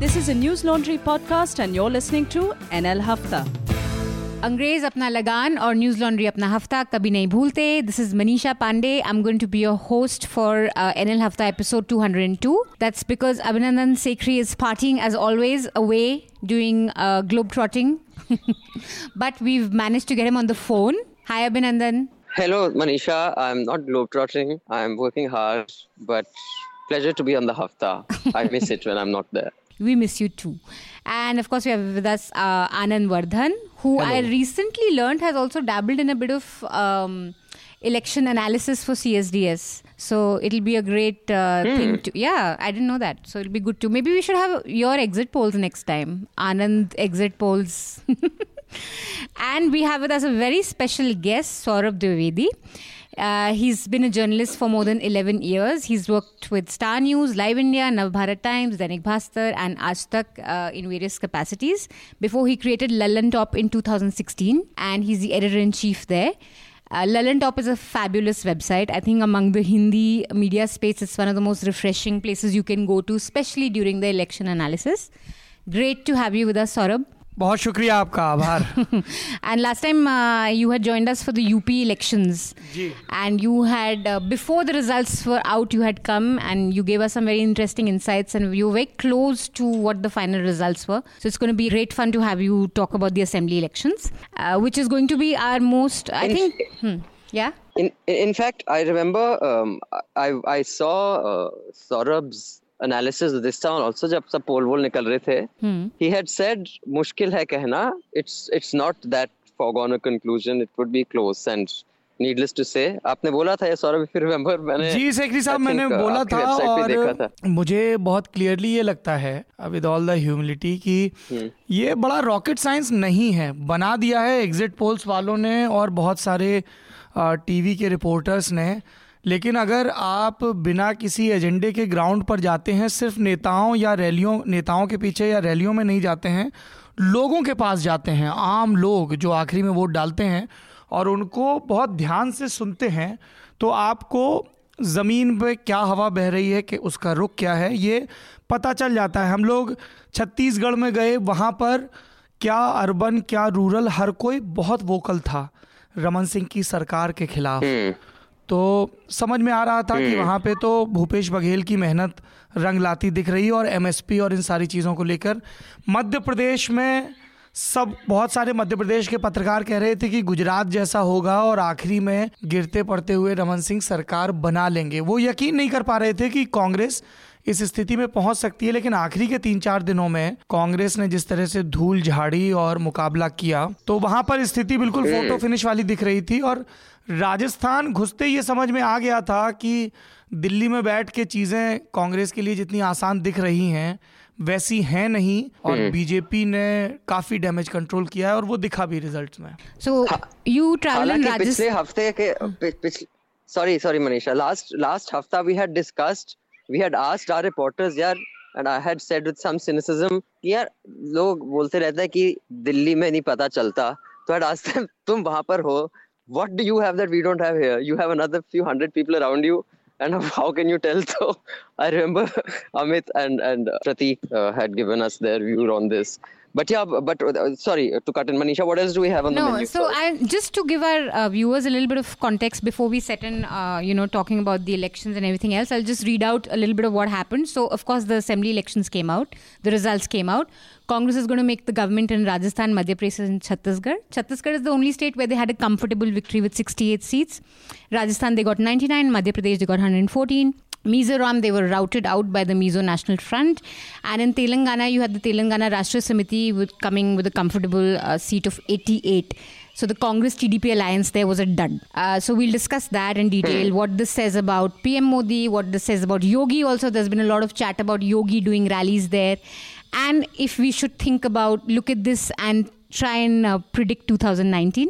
This is a News Laundry podcast, and you're listening to NL Hafta. अंग्रेज अपना लगान और न्यूज लॉन्ड्री अपना हफ्ता कभी नहीं भूलते this is Manisha Pandey I am going to be your host for N L Hafta episode 202 that's because अभिनंदन सेक्री is parting as always away doing globe trotting but we manage to get him on the phone hi Abhinandan Hello, Manisha. I'm not globetrotting. I'm working hard, but pleasure to be on the Hafta. I miss it when I'm not there. We miss you too. And of course, we have with us uh, Anand Vardhan, who I recently learned has also dabbled in a bit of um, election analysis for CSDS. So it'll be a great uh, thing to. Yeah, I didn't know that. So it'll be good too. Maybe we should have your exit polls next time. Anand exit polls. and we have with us a very special guest, Saurabh Dwivedi. Uh, he's been a journalist for more than 11 years. He's worked with Star News, Live India, Navbharat Times, Dainik Bhaskar, and Aaj Tak uh, in various capacities before he created Lallan Top in 2016, and he's the editor in chief there. Uh, Top is a fabulous website. I think among the Hindi media space, it's one of the most refreshing places you can go to, especially during the election analysis. Great to have you with us, Saurabh. बहुत शुक्रिया आपका आभार and last time uh, you had joined us for the UP elections. Ji And you had, uh, before the results were out, you had come and you gave us some very interesting insights, and you were very close to what the final results were. So it's going to be great fun to have you talk about the assembly elections, uh, which is going to be our most, I In- think, hmm, yeah? In in fact, I remember um, I I saw uh, Saurabh's analysis this town also जब सब poll वोल निकल रहे थे he had said मुश्किल है कहना it's it's not that foregone a conclusion it would be close and needless to say आपने बोला था ये सौरभ फिर रिमेंबर मैंने जी सेक्री साहब मैंने बोला था और था। मुझे बहुत क्लियरली ये लगता है विद ऑल द ह्यूमिलिटी कि हम्म। ये बड़ा रॉकेट साइंस नहीं है। बना दिया है एग्जिट पोल्स वालों ने और बहुत सारे टीवी के रिपोर्टर्स ने। लेकिन अगर आप बिना किसी एजेंडे के ग्राउंड पर जाते हैं सिर्फ़ नेताओं या रैलियों नेताओं के पीछे या रैलियों में नहीं जाते हैं लोगों के पास जाते हैं आम लोग जो आखिरी में वोट डालते हैं और उनको बहुत ध्यान से सुनते हैं तो आपको ज़मीन पे क्या हवा बह रही है कि उसका रुख क्या है ये पता चल जाता है। हम लोग छत्तीसगढ़ में गए वहाँ पर क्या अर्बन क्या रूरल हर कोई बहुत वोकल था रमन सिंह की सरकार के खिलाफ। हम्म, तो समझ में आ रहा था कि वहाँ पे तो भूपेश बघेल की मेहनत रंग लाती दिख रही है और एमएसपी और इन सारी चीज़ों को लेकर मध्य प्रदेश में सब बहुत सारे मध्य प्रदेश के पत्रकार कह रहे थे कि गुजरात जैसा होगा और आखिरी में गिरते पड़ते हुए रमन सिंह सरकार बना लेंगे। वो यकीन नहीं कर पा रहे थे कि कांग्रेस इस स्थिति में पहुँच सकती है लेकिन आखिरी के तीन चार दिनों में कांग्रेस ने जिस तरह से धूल झाड़ी और मुकाबला किया तो वहाँ पर स्थिति बिल्कुल फ़ोटो फिनिश वाली दिख रही थी और राजस्थान घुसते ये समझ में आ गया था कि दिल्ली में बैठ के चीज़ें कांग्रेस के लिए जितनी आसान दिख रही हैं वैसी है नहीं और बीजेपी ने काफ़ी डैमेज कंट्रोल किया है और वो दिखा भी रिजल्ट्स में। सो यू हालाँकि पिछले हफ़्ते के sorry sorry Manisha last last हफ़्ता we had discussed we had asked our reporters यार and I had said with some yaar यार लोग बोलते रहते हैं कि दिल्ली में नहीं पता चलता तो had आस्क्ड देम तुम वहाँ पर हो what do you have that we don't have here you have another few hundred people around you and how can you tell so i remember amit and and pratik uh, had given us their view on this but yeah but uh, sorry to cut in manisha what else do we have on the No, menu so. I just to give our uh, viewers a little bit of context before we set in, uh, you know, talking about the elections and everything else, I'll just read out a little bit of what happened. So, of course, the assembly elections came out, the results came out. Congress is going to make the government in Rajasthan, Madhya Pradesh, and Chhattisgarh. Chhattisgarh is the only state where they had a comfortable victory with 68 seats. Rajasthan they got 99, Madhya Pradesh they got 114. Mizoram, they were routed out by the Mizo National Front. And in Telangana, you had the Telangana Rashtra Samiti with coming with a comfortable uh, seat of 88. So the Congress TDP alliance there was a dud. Uh, so we'll discuss that in detail. What this says about PM Modi, what this says about Yogi. Also, there's been a lot of chat about Yogi doing rallies there, and if we should think about look at this and try and uh, predict 2019.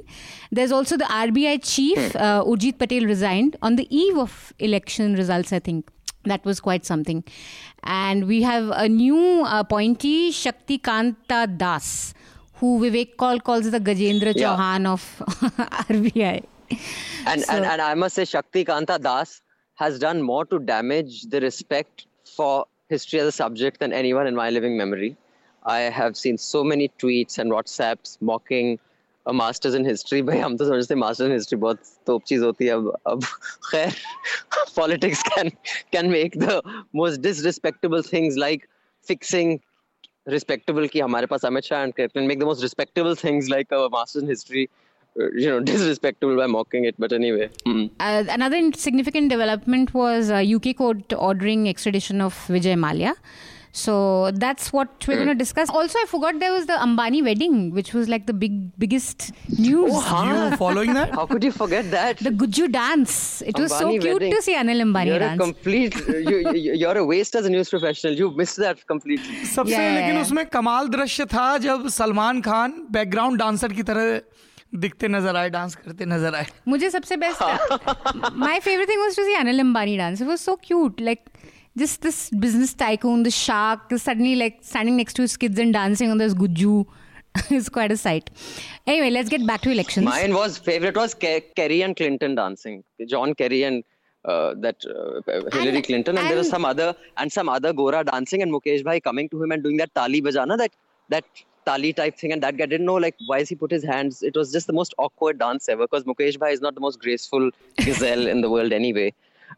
There's also the RBI chief, uh, Urjit Patel, resigned on the eve of election results. I think that was quite something. And we have a new appointee, Shakti Kanta Das, who Vivek Kaul calls the Gajendra Yeah. Chauhan of RBI. and, So- and and I must say Shakti Kanta Das has done more to damage the respect for history as a subject than anyone in my living memory. I have seen so many tweets and WhatsApps mocking a master's in history. By I'm just going to say master's in history. बहुत तोप चीज होती है अब politics can can make the most disrespectful things like fixing respectable कि हमारे पास and can make the most respectable things like a master's in history you know disrespectful by mocking it but anyway hmm. uh, another significant development was uh, uk court ordering extradition of vijay mallya So that's what we're going to discuss. Also, I forgot there was the Ambani wedding, which was like the big biggest news. Oh, huh? You following that? how could you forget that The Gujju dance. It was so Ambani cute wedding. to see Anil Ambani you're a dance. complete you, you, you're a waste as a news professional you missed that completely सबसे Yeah, yeah, लेकिन yeah. उसमें कमाल दृश्य था जब Salman Khan background dancer की तरह दिखते नजर आए डांस करते नजर आए मुझे सबसे best my favourite thing was to see Anil Ambani dance it was so cute like just this business tycoon the shark is suddenly like standing next to his kids and dancing on this guju. It's quite a sight. Anyway let's get back to elections. Mine was favorite was Ke- kerry and clinton dancing. John kerry and uh, that uh, hillary And- clinton and, there was some other and some other gora dancing and mukesh bhai coming to him and doing that tali bajana that that tali type thing and that guy didn't know like why has he put his hands. It was just the most awkward dance ever because mukesh bhai is not the most graceful gazelle in the world anyway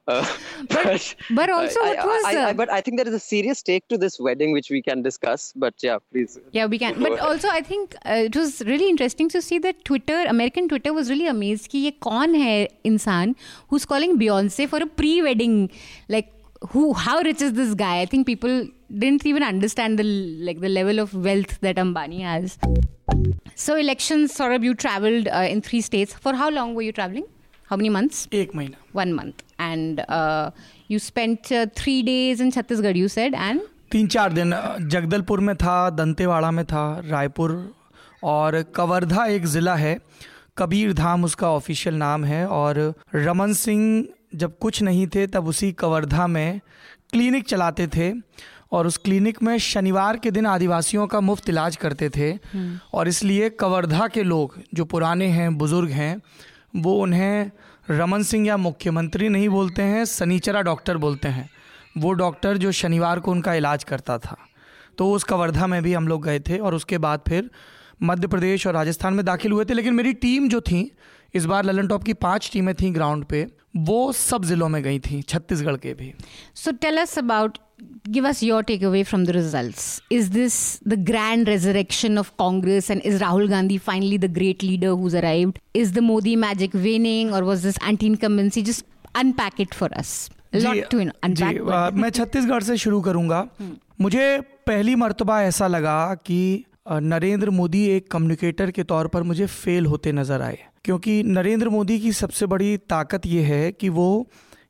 uh, but, but also I, what I- was, I, I, uh, but I think there is a serious stake to this wedding which we can discuss. But yeah, please. Yeah, we can. Go But ahead. also, I think uh, it was really interesting to see that Twitter, American Twitter, was really amazed कि ये कौन है इंसान who's calling Beyonce for a pre-wedding, like who, how rich is this guy? I think people didn't even understand the like the level of wealth that Ambani has. So elections, Saurabh, you traveled uh, in three states. For how long were you traveling? How many months? एक महीना One month. And uh, you spent uh, three days in Chhattisgarh, you said, and? तीन चार दिन अ, जगदलपुर में था दंतेवाड़ा में था रायपुर और कवर्धा एक ज़िला है कबीर धाम उसका ऑफिशियल नाम है और रमन सिंह जब कुछ नहीं थे तब उसी कवर्धा में क्लिनिक चलाते थे और उस क्लिनिक में शनिवार के दिन आदिवासियों का मुफ़्त इलाज करते थे और इसलिए कवर्धा के लोग जो पुराने हैं बुज़ुर्ग हैं वो उन्हें रमन सिंह या मुख्यमंत्री नहीं बोलते हैं सनीचरा डॉक्टर बोलते हैं। वो डॉक्टर जो शनिवार को उनका इलाज करता था। तो उस कवर्धा में भी हम लोग गए थे और उसके बाद फिर मध्य प्रदेश और राजस्थान में दाखिल हुए थे। लेकिन मेरी टीम जो थी इस बार ललन टॉप की पाँच टीमें थी ग्राउंड पे वो सब जिलों में गई थी छत्तीसगढ़ के भी। So tell us about, give us your takeaway from the results. Is this the grand resurrection of Congress and is Rahul Gandhi finally the great leader who's arrived? Is the Modi magic waning or was this anti-incumbency? Just unpack it for us. Lot to unpack. जी आ, मैं छत्तीसगढ़ से शुरू करूँगा मुझे पहली मर्तबा ऐसा लगा कि नरेंद्र मोदी एक कम्युनिकेटर के तौर पर मुझे फेल होते नज़र आए क्योंकि नरेंद्र मोदी की सबसे बड़ी ताकत ये है कि वो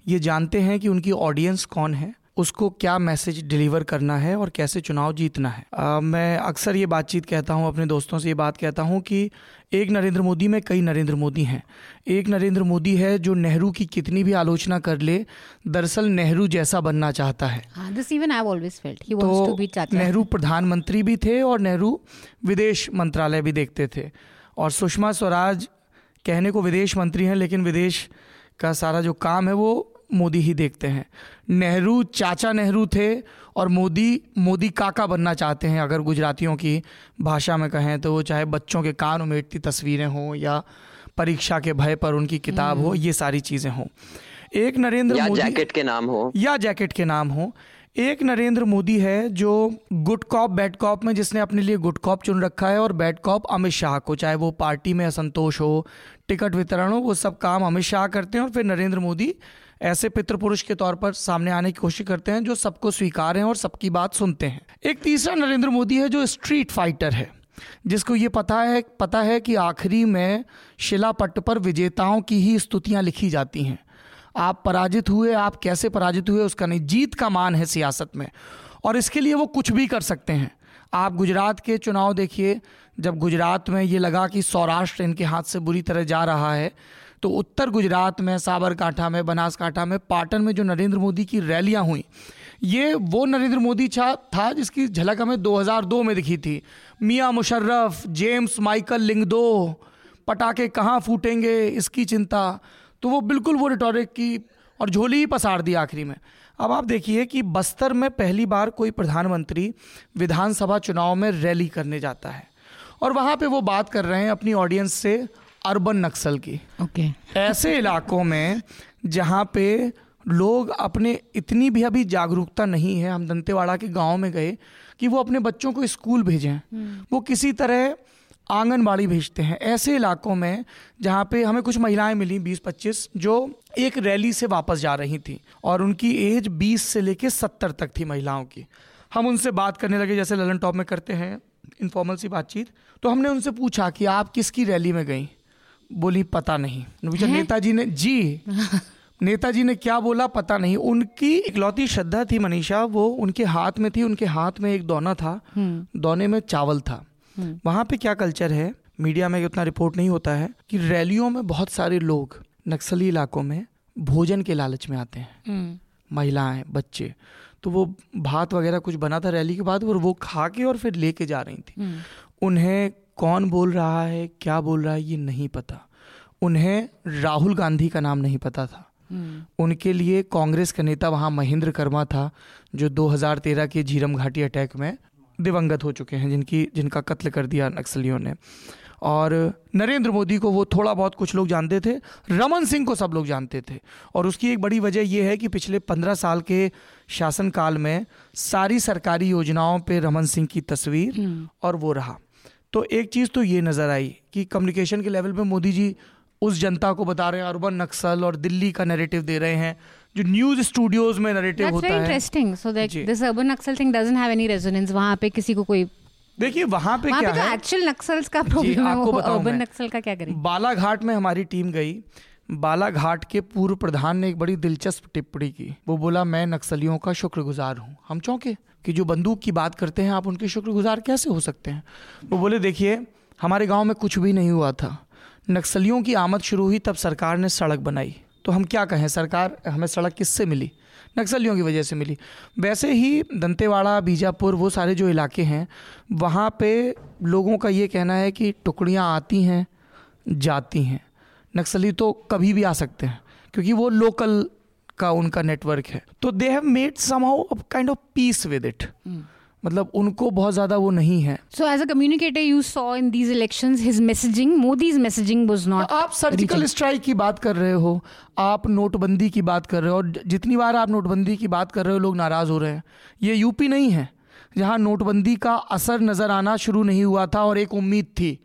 ये जानते हैं कि उनकी ऑडियंस कौन है उसको क्या मैसेज डिलीवर करना है और कैसे चुनाव जीतना है? आ, मैं अक्सर ये बातचीत कहता हूँ अपने दोस्तों से ये बात कहता हूँ कि एक नरेंद्र मोदी में कई नरेंद्र मोदी हैं। एक नरेंद्र मोदी है जो नेहरू की कितनी भी आलोचना कर ले दरअसल नेहरू जैसा बनना चाहता है। be तो नेहरू प्रधानमंत्री भी थे और नेहरू विदेश मंत्रालय भी देखते थे। और सुषमा स्वराज कहने को विदेश मंत्री हैं लेकिन विदेश का सारा जो काम है वो मोदी ही देखते हैं। नेहरू चाचा नेहरू थे और मोदी मोदी काका बनना चाहते हैं। अगर गुजरातियों की भाषा में कहें तो वो चाहे बच्चों के कान उमेटती तस्वीरें हों या परीक्षा के भय पर उनकी किताब हो ये सारी चीज़ें हों। एक नरेंद्र या मोदी जैकेट के नाम हो। या जैकेट के नाम हो। एक नरेंद्र मोदी है जो गुड कॉप बैड कॉप में जिसने अपने लिए गुड कॉप चुन रखा है और बैड कॉप अमित शाह को चाहे वो पार्टी में असंतोष हो टिकट वितरण हो वो सब काम अमित शाह करते हैं और फिर नरेंद्र मोदी ऐसे पितृ पुरुष के तौर पर सामने आने की कोशिश करते हैं जो सबको स्वीकार हैं और सबकी बात सुनते हैं। एक तीसरा नरेंद्र मोदी है जो स्ट्रीट फाइटर है, जिसको ये पता है पता है कि आखिरी में शिलापट्ट पर विजेताओं की ही स्तुतियाँ लिखी जाती हैं। आप पराजित हुए, आप कैसे पराजित हुए उसका नहीं, जीत का मान है सियासत में। और इसके लिए वो कुछ भी कर सकते हैं। आप गुजरात के चुनाव देखिए, जब गुजरात में ये लगा कि सौराष्ट्र इनके हाथ से बुरी तरह जा रहा है तो उत्तर गुजरात में, साबरकांठा में, बनासकांठा में, पाटन में जो नरेंद्र मोदी की रैलियाँ हुई, ये वो नरेंद्र मोदी छा, था जिसकी झलक हमें 2002 में दिखी थी। मियाँ मुशर्रफ, जेम्स माइकल लिंगदो, पटाखे कहाँ फूटेंगे, इसकी चिंता। तो वो बिल्कुल वो रिटोरिक की और झोली ही पसार दी आखिरी में। अब आप देखिए कि बस्तर में पहली बार कोई प्रधानमंत्री विधानसभा चुनाव में रैली करने जाता है। और वहाँ पे वो बात कर रहे हैं अपनी ऑडियंस से अर्बन नक्सल की। ओके ऐसे इलाकों में जहाँ पे लोग अपने इतनी भी अभी जागरूकता नहीं है हम दंतेवाड़ा के गाँव में गए कि वो अपने बच्चों को स्कूल भेजें। वो किसी तरह आंगनबाड़ी भेजते हैं। ऐसे इलाकों में जहाँ पे हमें कुछ महिलाएँ मिली 20-25 जो एक रैली से वापस जा रही थी और उनकी एज 20 से लेके 70 तक थी महिलाओं की। हम उनसे बात करने लगे जैसे ललन टॉप में करते हैं इनफॉर्मल सी बातचीत। तो हमने उनसे पूछा कि आप किसकी रैली में गई? बोली पता नहीं। पूछा नेताजी ने जी। नेताजी ने क्या बोला? पता नहीं। उनकी इकलौती श्रद्धा थी मनीषा वो उनके हाथ में थी उनके हाथ में एक दोना था दोने में चावल था। वहाँ पे क्या कल्चर है? मीडिया में उतना रिपोर्ट नहीं होता है कि रैलियों में बहुत सारे लोग नक्सली इलाकों में भोजन के लालच में आते हैं। महिलाएँ बच्चे। तो वो भात वगैरह कुछ बना था रैली के बाद और वो खा के और फिर लेके जा रही थी। उन्हें कौन बोल रहा है क्या बोल रहा है ये नहीं पता। उन्हें राहुल गांधी का नाम नहीं पता था। उनके लिए कांग्रेस का नेता वहाँ महेंद्र कर्मा था जो 2013 के झीरम घाटी अटैक में दिवंगत हो चुके हैं जिनकी जिनका कत्ल कर दिया नक्सलियों ने। और नरेंद्र मोदी को वो थोड़ा बहुत कुछ लोग जानते थे रमन सिंह को सब लोग जानते थे। और उसकी एक बड़ी वजह यह है कि पिछले पंद्रह साल के शासनकाल में सारी सरकारी योजनाओं पे रमन सिंह की तस्वीर और वो रहा। तो एक चीज़ तो ये नज़र आई कि कम्युनिकेशन के लेवल पे मोदी जी उस जनता को बता रहे हैं अर्बन नक्सल और दिल्ली का नैरेटिव दे रहे हैं जो न्यूज़ स्टूडियोज में नैरेटिव होता है। Interesting so that this urban Naxal thing doesn't have any resonance वहाँ पे किसी को कोई देखिए वहाँ पे वहाँ क्या पे जो है? एक्चुअल नक्सल्स का प्रॉब्लम है आपको मैं। नक्सल का क्या करें? बालाघाट में हमारी टीम गई। बालाघाट के पूर्व प्रधान ने एक बड़ी दिलचस्प टिप्पणी की। वो बोला, मैं नक्सलियों का शुक्रगुजार हूँ। हम चौंके कि जो बंदूक की बात करते हैं, आप उनके शुक्रगुजार कैसे हो सकते हैं? वो बोले, देखिए, हमारे गाँव में कुछ भी नहीं हुआ था। नक्सलियों की आमद शुरू हुई तब सरकार ने सड़क बनाई। तो हम क्या कहें, सरकार हमें सड़क किससे मिली? नक्सलियों की वजह से मिली। वैसे ही दंतेवाड़ा, बीजापुर, वो सारे जो इलाके हैं, वहाँ पे लोगों का ये कहना है कि टुकड़ियाँ आती हैं, जाती हैं। नक्सली तो कभी भी आ सकते हैं क्योंकि वो लोकल का उनका नेटवर्क है। तो they have made somehow kind of peace with it मतलब उनको बहुत ज़्यादा वो नहीं है। So as a communicator, you saw in these elections his messaging, Modi's messaging was not. आप सर्जिकल स्ट्राइक की बात कर रहे हो आप नोटबंदी की बात कर रहे हो और जितनी बार आप नोटबंदी की बात कर रहे हो लोग नाराज़ हो रहे हैं। ये यूपी नहीं है जहाँ नोटबंदी का असर नज़र आना शुरू नहीं हुआ था और एक उम्मीद थी।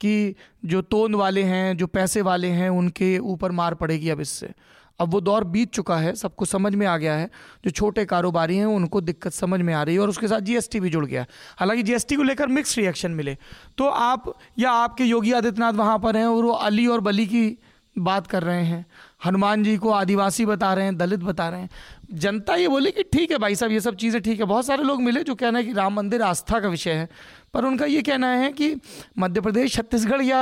कि जो तोंद वाले हैं, जो पैसे वाले हैं, उनके ऊपर मार पड़ेगी अब इससे। अब वो दौर बीत चुका है, सबको समझ में आ गया है। जो छोटे कारोबारी हैं, उनको दिक्कत समझ में आ रही है और उसके साथ जीएसटी भी जुड़ गया हालाँकि जीएसटी को लेकर मिक्स रिएक्शन मिले। तो आप या आपके योगी आदित्यनाथ वहाँ पर हैं और वो अली और बली की बात कर रहे हैं। हनुमान जी को आदिवासी बता रहे हैं, दलित बता रहे हैं। जनता ये बोले कि ठीक है भाई साहब, ये सब चीज़ें ठीक है। बहुत सारे लोग मिले जो कहना है कि राम मंदिर आस्था का विषय है। पर उनका ये कहना है कि मध्य प्रदेश छत्तीसगढ़ या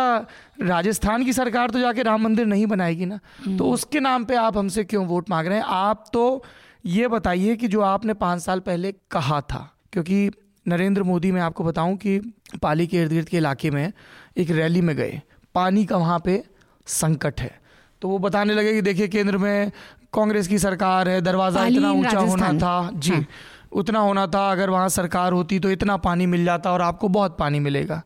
राजस्थान की सरकार तो जाके राम मंदिर नहीं बनाएगी ना। तो उसके नाम पे आप हमसे क्यों वोट मांग रहे हैं? आप तो ये बताइए कि जो आपने पाँच साल पहले कहा था क्योंकि नरेंद्र मोदी मैं आपको बताऊँ कि पाली के इर्द गिर्द के इलाके में एक रैली में गए। पानी का वहाँ पे संकट है। तो वो बताने लगे कि देखिए केंद्र में कांग्रेस की सरकार है दरवाज़ा इतना ऊँचा होना था। जी। हाँ। उतना होना था अगर वहाँ सरकार होती तो इतना पानी मिल जाता और आपको बहुत पानी मिलेगा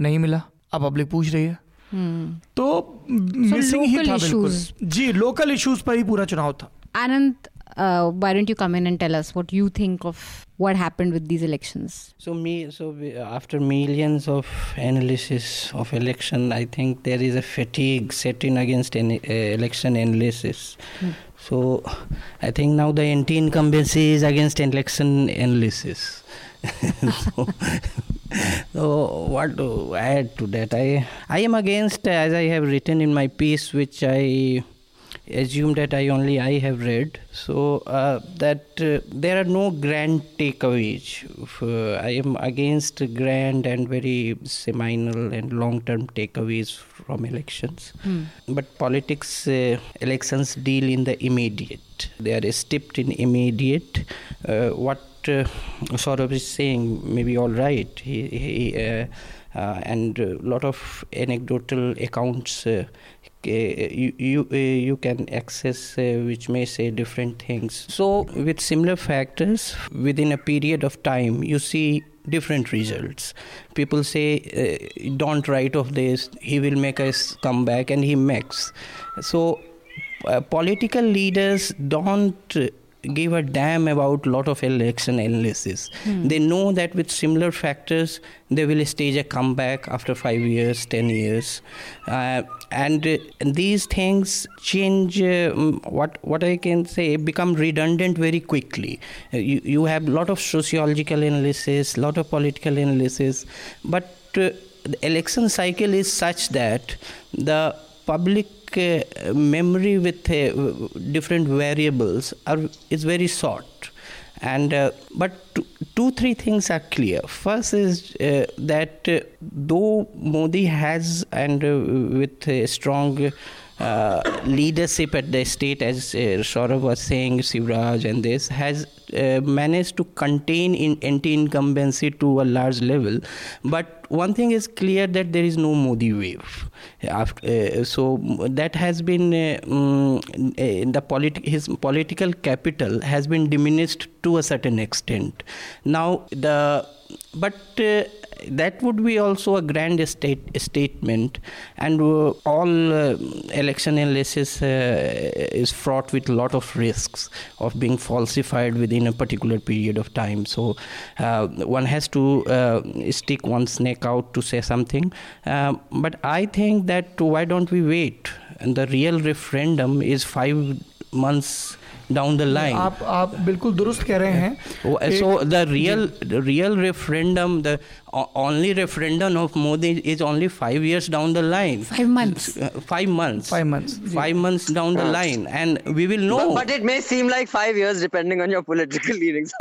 नहीं मिला अब पब्लिक पूछ रही है Hmm. तो मिसिंग ही था बिल्कुल जी लोकल इश्यूज़ पर ही पूरा चुनाव था Anand, uh, why don't you come in and tell us what you think of what happened with these elections? So me, so we, after millions of analysis of election, I think there is a fatigue set in against any uh, election analysis. So I think now the anti-incumbency is against election analysis. so, so what to add to that? I I am against, as I have written in my piece, which I assume that I only I have read. So uh, that uh, there are no grand takeaways. Uh, I am against grand and very seminal and long-term takeaways from elections. But politics, uh, elections deal in the immediate. They are steeped in immediate. Uh, what uh, Saurabh is saying may be all right. He, he uh, uh, and a lot of anecdotal accounts uh, you you uh, you can access uh, which may say different things. So with similar factors within a period of time you see different results. People say don't write of this he will make us come back and he makes. So political leaders don't give a damn about lot of election analysis. Hmm. They know that with similar factors, they will stage a comeback after five years, ten years, uh, and uh, these things change. Uh, what what I can say become redundant very quickly. Uh, you you have a lot of sociological analysis, lot of political analysis, but uh, the election cycle is such that the public memory with uh, different variables are is very short. And uh, but two, two, three things are clear. First is uh, that uh, though modi has and with a strong leadership at the state as uh, was saying Shivraj and this has managed to contain in anti-incumbency to a large level but one thing is clear that there is no Modi wave. After, uh, so that has been uh, um, the politi- his political capital has been diminished to a certain extent. Now the but uh, that would be also a grand state, statement. And uh, all uh, election analysis uh, is fraught with a lot of risks of being falsified within a particular period of time. So uh, one has to uh, stick one's neck out to say something. But i think that why don't we wait? And the real referendum is 5 months down the line आप आप बिल्कुल दुरुस्त कह रहे हैं so the real real referendum the only referendum of Modi is only five years down the line. Five months. Uh, five months. Five months. Five months down the line, and we will know. But, but, it may seem like five years depending on your political leanings.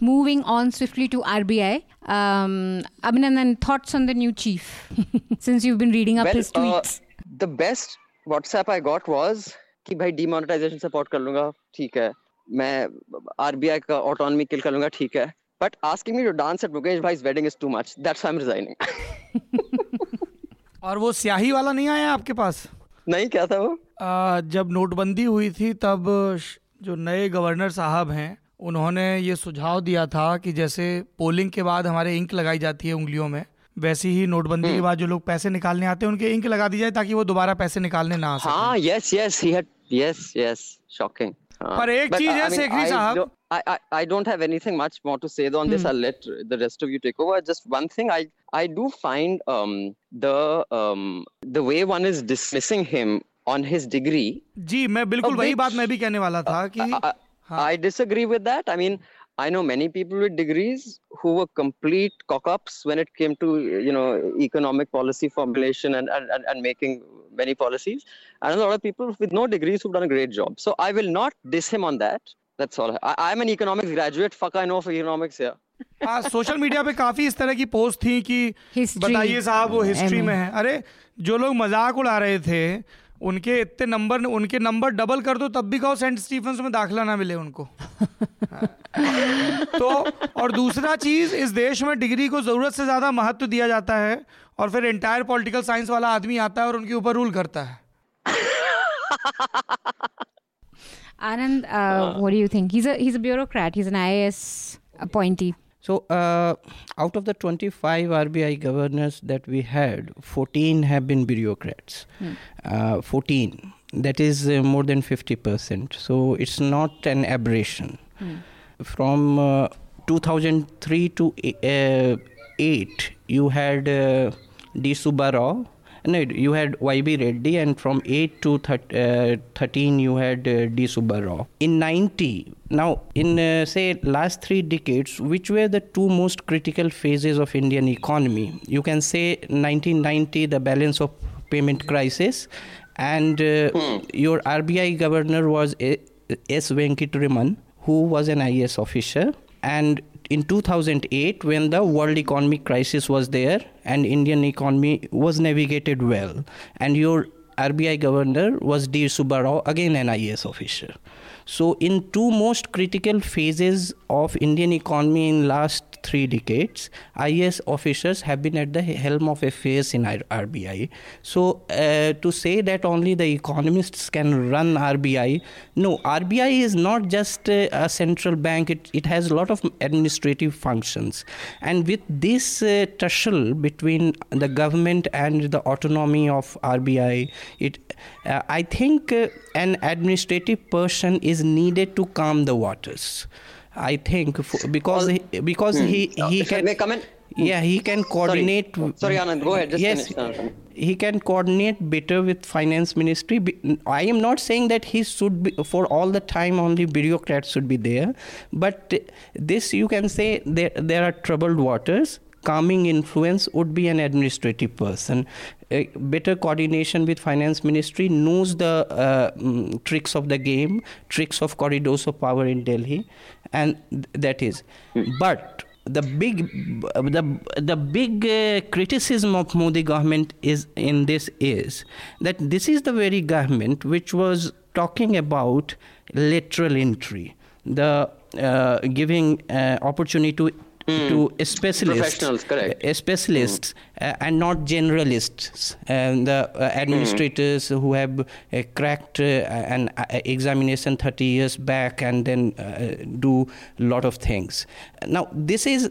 Moving on swiftly to RBI. Um, Abhinandan, thoughts on the new chief? Since you've been reading up well, his tweets. Uh, the best WhatsApp I got was कि भाई demonetisation support कर लूँगा ठीक है। मैं RBI का autonomy किल कर लूँगा ठीक है। But asking me to dance at Mukesh bhai wedding is too much that's I am resigning और वो स्याही वाला नहीं आया आपके पास? नहीं क्या था वो? आ, जब नोटबंदी हुई थी तब जो नए गवर्नर साहब हैं उन्होंने ये सुझाव दिया था कि जैसे पोलिंग के बाद हमारे इंक लगाई जाती है उंगलियों में वैसी ही नोटबंदी के हम्म। बाद जो लोग पैसे निकालने आते हैं उनके इंक लगा दी जाए ताकि वो दोबारा पैसे निकालने ना आ सके हाँ yes yes he had yes shocking uh, पर एक चीज़ है शेखरी साहब I, I, I don't have anything much more to say on hmm. this. Hmm. I'll let the rest of you take over. Just one thing, I I do find um, the um, the way one is dismissing him on his degree. जी मैं बिल्कुल वही बात मैं भी कहने वाला था कि uh, हाँ. I disagree with that. I mean, I know many people with degrees who were complete cock-ups when it came to you know economic policy formulation and, and, and making many policies, and a lot of people with no degrees who've done a great job. So I will not diss him on that. That's all. I, am an economics graduate. Fuck, I know for economics here. हाँ social media पे काफी इस तरह की post थी कि बताइए साहब वो हिस्ट्री में है अरे जो लोग मजाक उड़ा रहे थे उनके इतने नंबर उनके नंबर डबल कर दो तब भी कहो सेंट स्टीफन में दाखिला ना मिले उनको तो और दूसरा चीज़ इस देश में डिग्री को ज़रूरत से ज़्यादा महत्व दिया जाता है और फिर एंटायर पॉलिटिकल साइंस वाला आदमी आता है और उनके ऊपर रूल करता है Anand, uh, what do you think? He's a he's a bureaucrat. He's an IAS appointee. So, uh, out of the 25 RBI governors that we had, 14 have been bureaucrats. Hmm. Uh, 14. That is uh, more than 50%. So, it's not an aberration. Hmm from uh, 2003 to uh, 8 you had uh, D Subbarao no you had YV Reddy and from 8 to thir- uh, 13 you had uh, D Subbarao in 90 now in uh, say last 3 decades which were the two most critical phases of Indian economy you can say 1990 the balance of payment crisis and uh, hmm. your RBI governor was S Venkataraman who was an IAS officer. And in 2008, when the world economic crisis was there and Indian economy was navigated well, and your RBI governor was D. Subbarao, again an IAS officer. So in two most critical phases of Indian economy in last three decades, IS officers have been at the helm of affairs in RBI. So uh, to say that only the economists can run RBI, no, RBI is not just uh, a central bank. It, it has a lot of administrative functions, and with this uh, tussle between the government and the autonomy of RBI, it uh, I think uh, an administrative person is needed to calm the waters. I think for, because he, because hmm. he he can may come in? yeah he can coordinate. Sorry, Sorry Anand, go ahead. Just yes, finish. he can coordinate better with finance ministry. I am not saying that he should be for all the time only bureaucrats should be there, but this you can say there there are troubled waters calming influence would be an administrative person a better coordination with finance ministry knows the uh, um, tricks of the game tricks of corridors of power in delhi and that is. But the big the the big uh, criticism of modi government is in this is that this is the very government which was talking about lateral entry the uh, giving uh, opportunity to mm. to specialists, specialists mm. uh, and not generalists, and the uh, administrators mm. who have uh, cracked uh, an uh, examination 30 years back and then uh, do a lot of things. Now, this is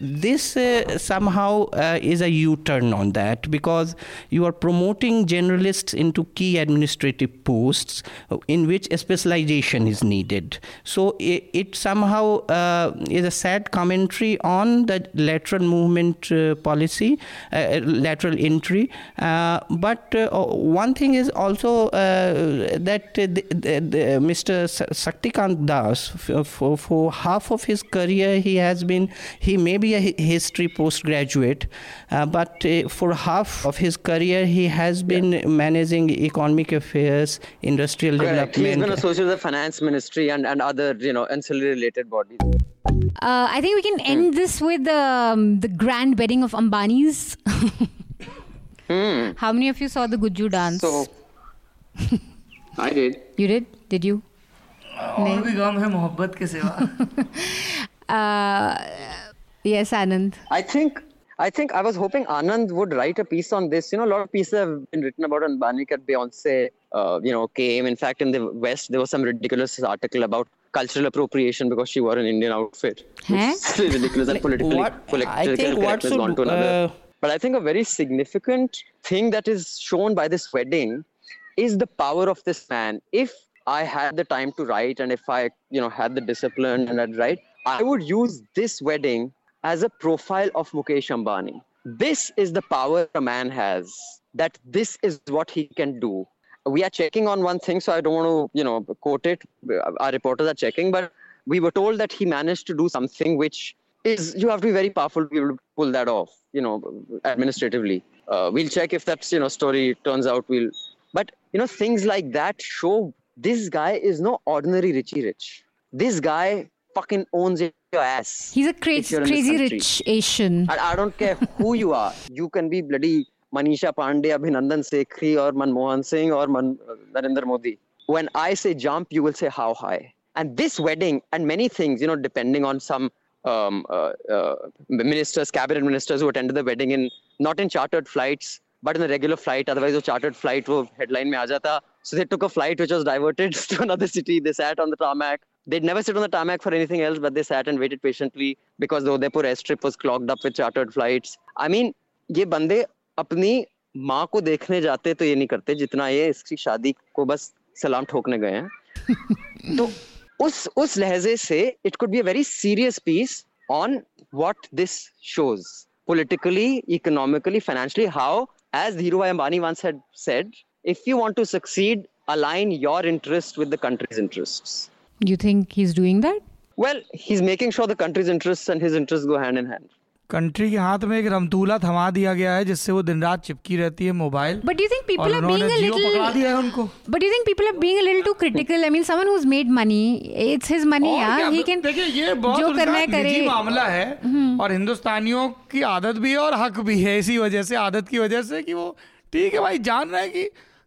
this somehow is a U-turn on that because you are promoting generalists into key administrative posts in which specialization is needed. So it, it somehow is a sad comment commentary on the lateral movement uh, policy, uh, lateral entry. Uh, but uh, one thing is also uh, that the, the, the Mr. Saktikant Das, for, for half of his career, he has been, he may be a history postgraduate, but for half of his career, he has been yeah. managing economic affairs, industrial Correct. development. He's been associated with the finance ministry and, and other, you know, ancillary related bodies. Uh, I think we can end hmm. this with um, the grand wedding of Ambani's. hmm. How many of you saw the Gujju dance? So, I did. You did? Did you? और भी गम है मोहब्बत के सिवा yes anand i think I think I was hoping Anand would write a piece on this. You know, a lot of pieces have been written about Ambani that Beyonce, uh, you know, came. In fact, in the West, there was some ridiculous article about cultural appropriation because she wore an Indian outfit. Huh? ridiculous and politically what, political I think what should, gone to another. Uh... But I think a very significant thing that is shown by this wedding is the power of this man. If I had the time to write and if I, you know, had the discipline and I'd write, I would use this wedding as a profile of Mukesh Ambani. This is the power a man has, that this is what he can do we are checking on one thing, so I don't want to, you know, quote it. Our reporters are checking, but we were told that he managed to do something which is you have to be very powerful to be able to pull that off, you know, administratively. Uh, we'll check if that's you know story turns out. We'll, but you know, things like that show this guy is no ordinary Richie Rich. This guy fucking owns your ass. He's a crazy, crazy rich Asian. And I don't care who you are. You can be bloody Manisha Pandey, Abhinandan Sekhri, or Manmohan Singh, or Man- uh, Narendra Modi. When I say jump, you will say how high. And this wedding and many things, you know, depending on some um, uh, uh, ministers, cabinet ministers who attended the wedding in not in chartered flights, but in a regular flight. Otherwise, the chartered flight was headline mein aajata. So they took a flight which was diverted to another city. They sat on the tarmac. They'd never sit on the tarmac for anything else, but they sat and waited patiently because the Udaipur airstrip was clogged up with chartered flights. I mean, ये बंदे अपनी माँ को देखने जाते तो ये नहीं करते जितना ये इसकी शादी को बस सलाम ठोकने गए हैं। तो उस उस लहजे से it could be a very serious piece on what this shows politically economically financially how as Dhiru Ambani once had said if you want to succeed align your interest with the country's interests you think he is doing that well he's making sure the country's interests and his interests go hand in hand. Country के हाथ में एक रमतूला थमा दिया गया है जिससे वो दिन रात चिपकी रहती है mobile. But you think people are being a little पकड़ा दिया है उनको। But you think people are being a little too critical I mean someone who has made money it's his money यार ही कैन देखिए ये बहुत जो करना है करे। मामला है हम्म। और हिंदुस्तानियों की आदत भी है और हक भी है इसी वजह से आदत की वजह से कि वो ठीक है भाई जान रहे हैं कि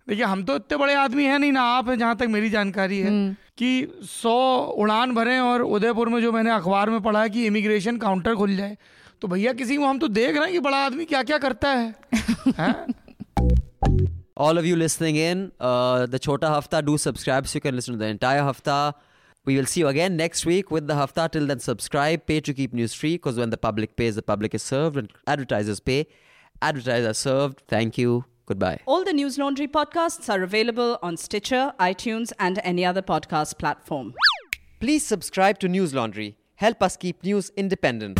देखिए हम तो इतने बड़े आदमी हैं नहीं ना आप है जहाँ तक मेरी जानकारी है हम्म। कि सौ उड़ान भरें और उदयपुर में जो मैंने अखबार में पढ़ा है कि इमिग्रेशन काउंटर खुल जाए। तो भैया किसी को हम तो देख रहे हैं कि बड़ा आदमी क्या क्या करता है हैं? All of you listening in, uh, the Chota Hafta, do subscribe so you can listen to the entire Hafta. We will see you again next week with the Hafta. Till then, subscribe, pay to keep news free because when the public pays, the public is served. When advertisers pay, advertisers are served. Thank you. Goodbye. All the News Laundry podcasts are available on Stitcher, iTunes, and any other podcast platform. Please subscribe to News Laundry. Help us keep news independent.